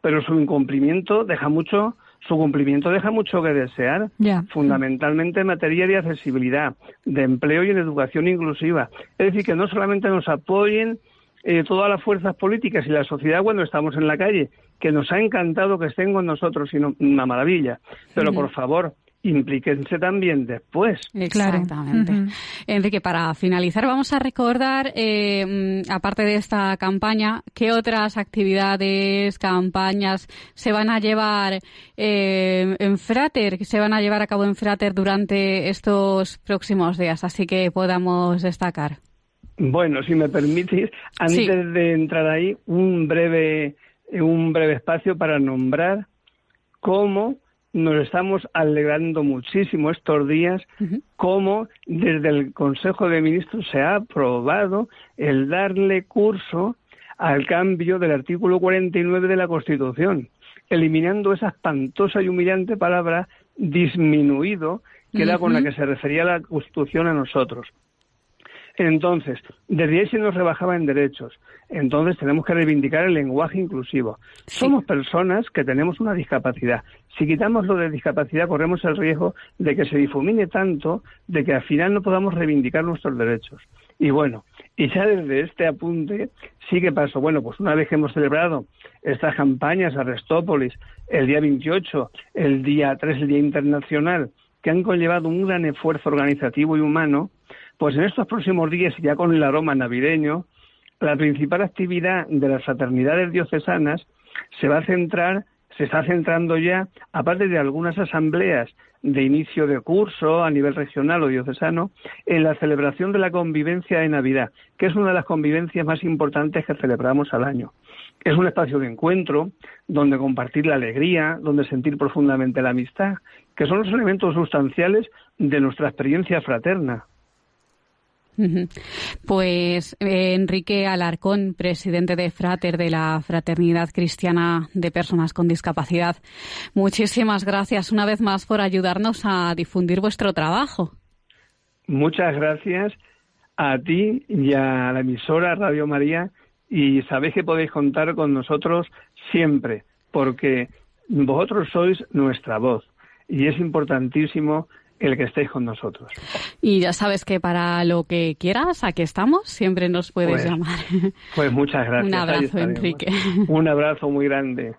pero su incumplimiento deja mucho, su cumplimiento deja mucho que desear, fundamentalmente en materia de accesibilidad, de empleo y en educación inclusiva. Es decir, que no solamente nos apoyen eh, todas las fuerzas políticas y la sociedad cuando estamos en la calle, que nos ha encantado que estén con nosotros, sino una maravilla. Pero por favor, implíquense también después. Exactamente. Enrique, para finalizar, vamos a recordar, eh, aparte de esta campaña, qué otras actividades, campañas se van a llevar eh, en Frater, se van a llevar a cabo en Frater durante estos próximos días, así que podamos destacar. Bueno, si me permitís, antes de entrar ahí, un breve un breve espacio para nombrar cómo nos estamos alegrando muchísimo estos días, cómo desde el Consejo de Ministros se ha aprobado el darle curso al cambio del artículo 49 de la Constitución, eliminando esa espantosa y humillante palabra disminuido, que era con la que se refería la Constitución a nosotros. Entonces, desde ahí se nos rebajaba en derechos. Entonces tenemos que reivindicar el lenguaje inclusivo. Somos personas que tenemos una discapacidad. Si quitamos lo de discapacidad, corremos el riesgo de que se difumine tanto de que al final no podamos reivindicar nuestros derechos. Y bueno, y ya desde este apunte sí que pasó. Bueno, pues una vez que hemos celebrado estas campañas, Arestópolis, el día 28, el día 3, el Día Internacional, que han conllevado un gran esfuerzo organizativo y humano, pues en estos próximos días, ya con el aroma navideño, la principal actividad de las fraternidades diocesanas se va a centrar, se está centrando ya, aparte de algunas asambleas de inicio de curso a nivel regional o diocesano, en la celebración de la convivencia de Navidad, que es una de las convivencias más importantes que celebramos al año. Es un espacio de encuentro donde compartir la alegría, donde sentir profundamente la amistad, que son los elementos sustanciales de nuestra experiencia fraterna. Pues eh, Enrique Alarcón, presidente de Frater de la Fraternidad Cristiana de Personas con Discapacidad, muchísimas gracias una vez más por ayudarnos a difundir vuestro trabajo. Muchas gracias a ti y a la emisora Radio María y sabéis que podéis contar con nosotros siempre porque vosotros sois nuestra voz y es importantísimo el que estéis con nosotros. Y ya sabes que para lo que quieras, aquí estamos, siempre nos puedes pues, llamar. Pues muchas gracias. Un abrazo, Enrique. Un abrazo muy grande.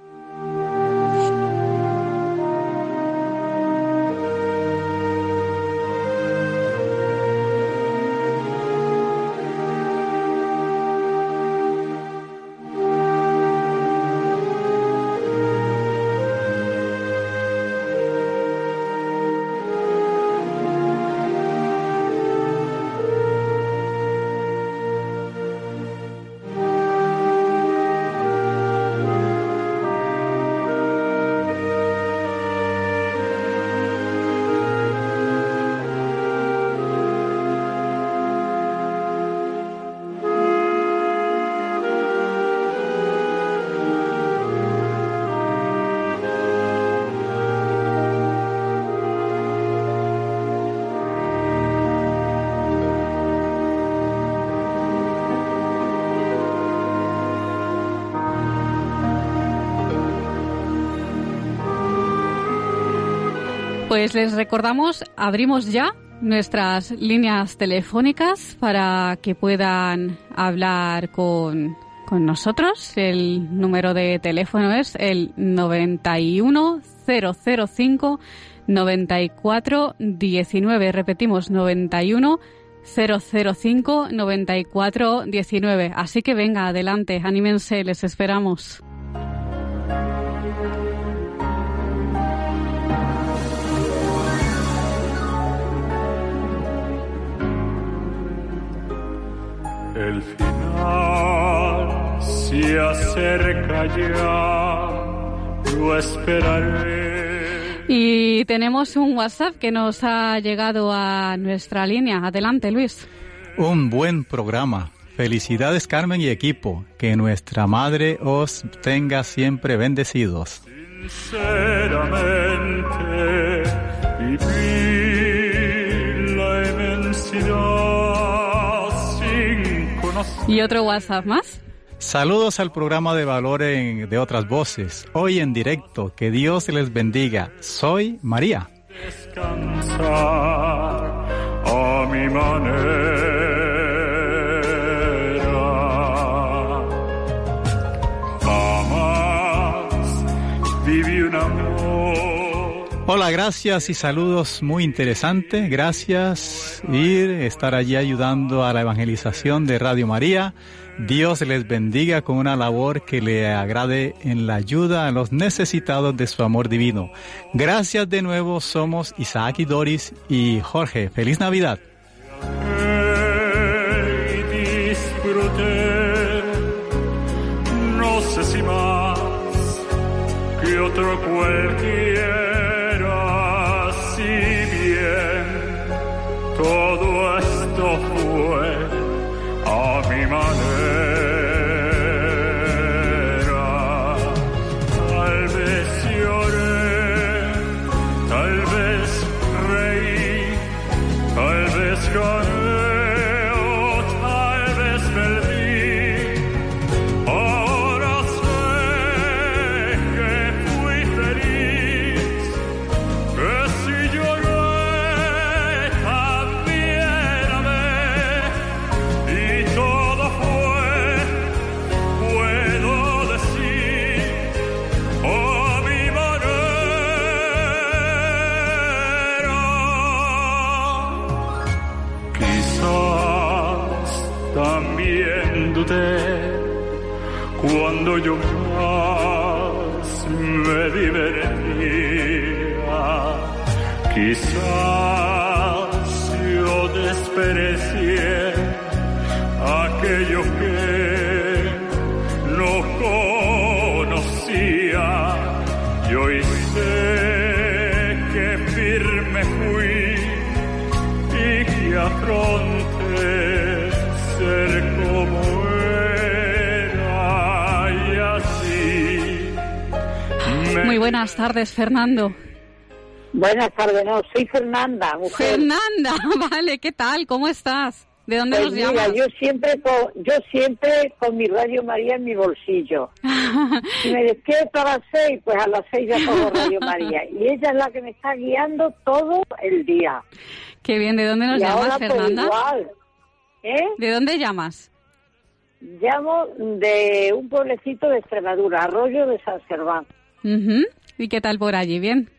Pues les recordamos, abrimos ya nuestras líneas telefónicas para que puedan hablar con, con nosotros. El número de teléfono es el 91005 9419. Repetimos, 91 005 9419. Así que venga, adelante, anímense, les esperamos. El final se acerca ya, lo esperaré. Y tenemos un WhatsApp que nos ha llegado a nuestra línea. Adelante, Luis. Un buen programa. Felicidades Carmen y equipo. Que nuestra Madre os tenga siempre bendecidos. Sinceramente ¿Y otro WhatsApp más? Saludos al programa de valor en- de otras voces. Hoy en directo. Que Dios les bendiga. Soy María. descansar a mi manera. Hola, gracias y saludos muy interesantes. Gracias ir, estar allí ayudando a la evangelización de Radio María. Dios les bendiga con una labor que le agrade en la ayuda a los necesitados de su amor divino. Gracias de nuevo, somos Isaac y Doris y Jorge. Feliz Navidad. y disfruté, no sé si más que otro cualquiera, tardes, Fernando. Buenas tardes, no, soy Fernanda, mujer. Fernanda, vale, ¿qué tal? ¿Cómo estás? ¿De dónde Pues nos mira, llamas? yo siempre con, yo siempre con mi Radio María en mi bolsillo. Si me despierto a las seis, pues a las seis ya pongo Radio María. Y ella es la que me está guiando todo el día. Qué bien, ¿de dónde nos y llamas, ahora pues Fernanda? igual. ¿Eh? ¿De dónde llamas? Llamo de un pueblecito de Extremadura, Arroyo de San Serván. Ujú. ¿Y qué tal por allí? ¿Bien?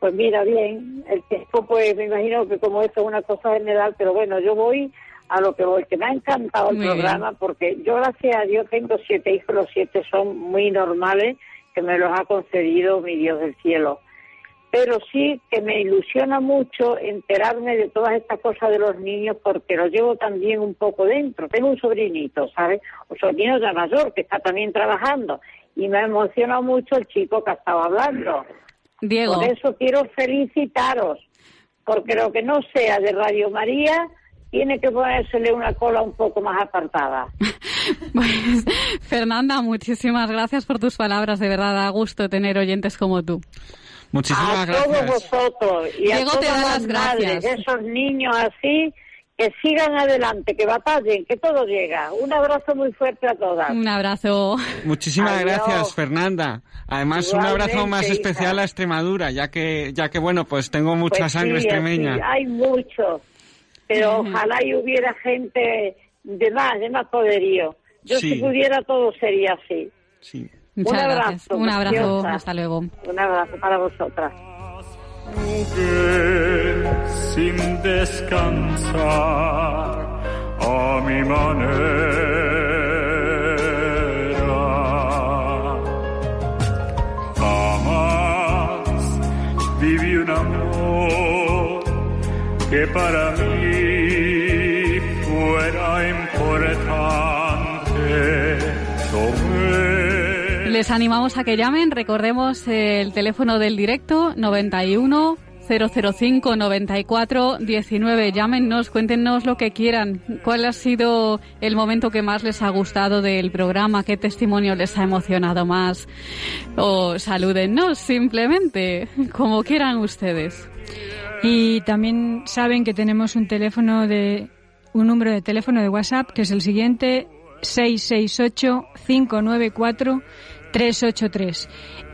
Pues mira, bien, el tiempo, pues me imagino que como esto es una cosa general, pero bueno, yo voy a lo que voy, que me ha encantado el Muy bien. programa, porque yo, gracias a Dios, tengo siete hijos, los siete son muy normales, que me los ha concedido mi Dios del cielo. Pero sí que me ilusiona mucho enterarme de todas estas cosas de los niños, porque los llevo también un poco dentro. Tengo un sobrinito, ¿sabes? Un sobrino ya mayor, que está también trabajando, y me emociona mucho el chico que estaba hablando. Diego. Por eso quiero felicitaros, porque lo que no sea de Radio María tiene que ponérsele una cola un poco más apartada. Pues, Fernanda, muchísimas gracias por tus palabras. De verdad, da gusto tener oyentes como tú. Muchísimas a gracias. todos vosotros y Diego a te todas da las las madres, gracias. esos niños así, que sigan adelante, que batallen, que todo llega. Un abrazo muy fuerte a todas. Un abrazo. Muchísimas Adiós. gracias, Fernanda. Además, un abrazo más especial hija. a Extremadura, ya que, ya que bueno, pues tengo mucha Pues sangre sí, extremeña. así, hay mucho, pero ojalá y hubiera gente de más, de más poderío. Yo Sí. si pudiera todo sería así. Muchas un gracias. abrazo, Un abrazo. preciosa. Hasta luego. Un abrazo para vosotras. Jugué sin descansar a mi manera. Jamás viví un amor que para mí Les animamos a que llamen. Recordemos el teléfono del directo 91 005 94 19. Llámenos, cuéntenos lo que quieran. ¿Cuál ha sido el momento que más les ha gustado del programa? ¿Qué testimonio les ha emocionado más? O salúdennos simplemente, como quieran ustedes. Y también saben que tenemos un teléfono de un número de teléfono de WhatsApp que es el siguiente 668 594 383.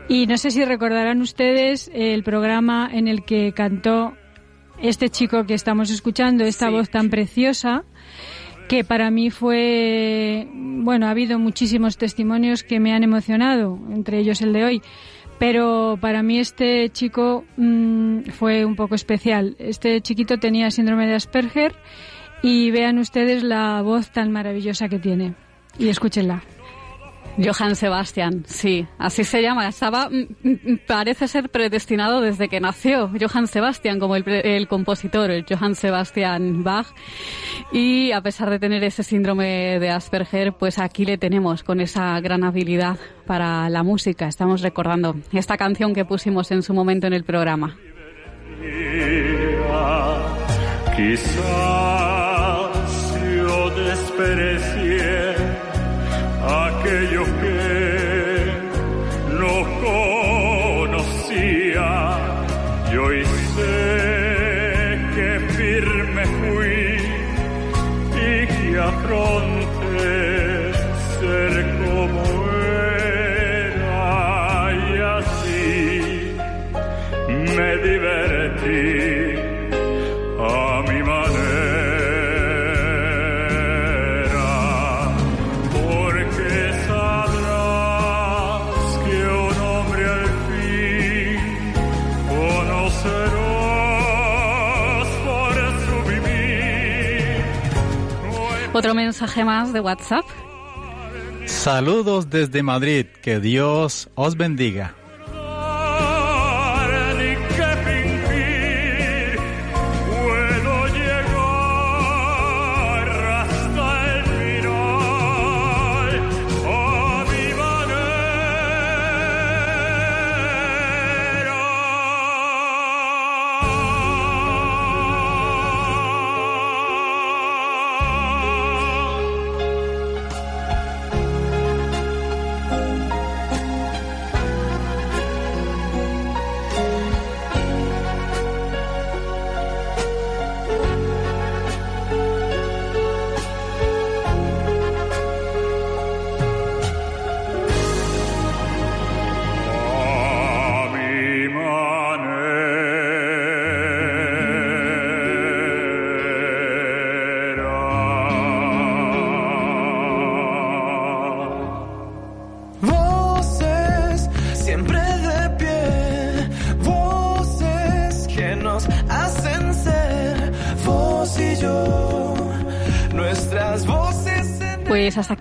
Y no sé si recordarán ustedes el programa en el que cantó este chico que estamos escuchando, esta voz tan preciosa, que para mí fue, bueno, ha habido muchísimos testimonios que me han emocionado, entre ellos el de hoy, pero para mí este chico mmm, fue un poco especial. Este chiquito tenía síndrome de Asperger y vean ustedes la voz tan maravillosa que tiene. Y escúchenla. Johann Sebastian, sí, así se llama. Estaba, parece ser predestinado desde que nació. Johann Sebastian, como el, el, compositor, el Johann Sebastian Bach. Y a pesar de tener ese síndrome de Asperger, pues aquí le tenemos con esa gran habilidad para la música. Estamos recordando esta canción que pusimos en su momento en el programa. Quizás yo aquello que no conocía. Yo hice que firme fui y que afronté ser como era y así me divertí Otro mensaje más de WhatsApp. Saludos desde Madrid. Que Dios os bendiga.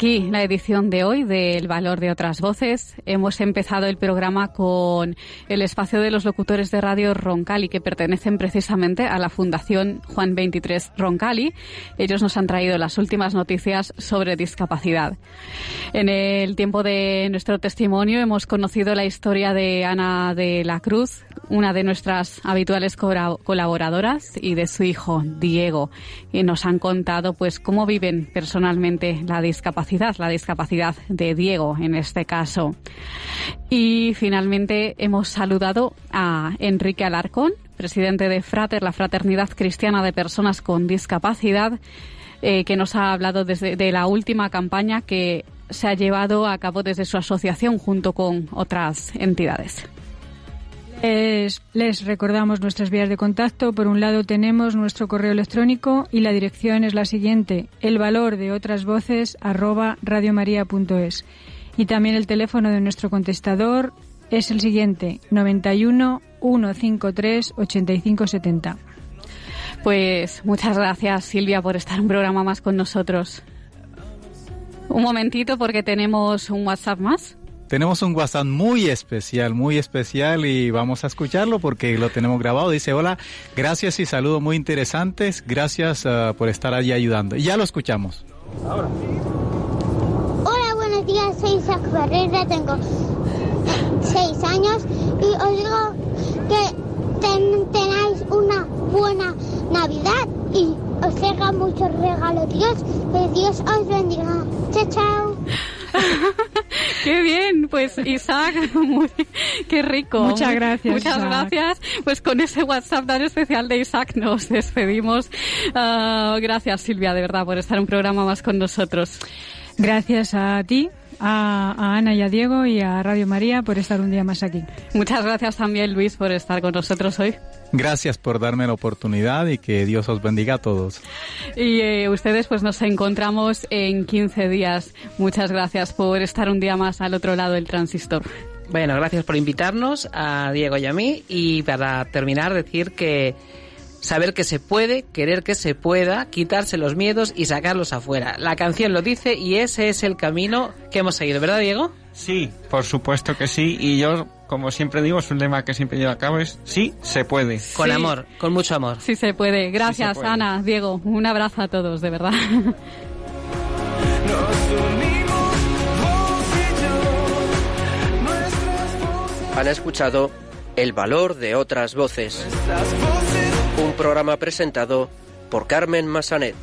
Pues hasta aquí la edición de hoy del Valor de otras voces. Hemos empezado el programa con el espacio de los locutores de radio Roncali, que pertenecen precisamente a la Fundación Juan 23 Roncali. Ellos nos han traído las últimas noticias sobre discapacidad. En el tiempo de nuestro testimonio hemos conocido la historia de Ana de la Cruz, una de nuestras habituales colaboradoras, y de su hijo Diego, y nos han contado pues cómo viven personalmente la discapacidad, la discapacidad de Diego en este caso. Y finalmente hemos saludado a Enrique Alarcón, presidente de Frater, la Fraternidad Cristiana de Personas con Discapacidad, eh, que nos ha hablado desde de la última campaña que se ha llevado a cabo desde su asociación junto con otras entidades. Les, les, recordamos nuestras vías de contacto. Por un lado tenemos nuestro correo electrónico y la dirección es la siguiente, el valor de otras voces arroba radiomaria.es. Y también el teléfono de nuestro contestador es el siguiente, 91 153 8570. Pues muchas gracias Silvia por estar un programa más con nosotros. Un momentito porque tenemos un WhatsApp más. Tenemos un WhatsApp muy especial, muy especial y vamos a escucharlo porque lo tenemos grabado. Dice, hola, gracias y saludos muy interesantes. Gracias uh, por estar allí ayudando. Y ya lo escuchamos. Ahora. Hola, buenos días. Soy Sa Ferreira, tengo seis años y os digo que ten- tenáis una buena Navidad y os traiga muchos regalos Dios, que Dios os bendiga. Chao, chao. Qué bien, pues Isaac, muy- qué rico. Muchas gracias, Muchas Isaac. gracias. Pues con ese WhatsApp tan especial de Isaac nos despedimos. Ah, gracias Silvia, de verdad, por estar un programa más con nosotros. Gracias a ti, a, a Ana y a Diego y a Radio María por estar un día más aquí. Muchas gracias también Luis por estar con nosotros hoy. Gracias por darme la oportunidad y que Dios os bendiga a todos. Y eh, ustedes pues nos encontramos en 15 días. Muchas gracias por estar un día más al otro lado del transistor. Bueno, gracias por invitarnos a Diego y a mí. Y para terminar, decir que saber que se puede, querer que se pueda, quitarse los miedos y sacarlos afuera. La canción lo dice y ese es el camino que hemos seguido, ¿verdad, Diego? Sí, por supuesto que sí. Y yo, como siempre digo, es un lema que siempre llevo a cabo, es sí, se puede. Con Sí. amor, con mucho amor. Sí se puede. Gracias puede. Ana, Diego. Un abrazo a todos, de verdad. Han escuchado El valor de otras voces. Un programa presentado por Carmen Massanet.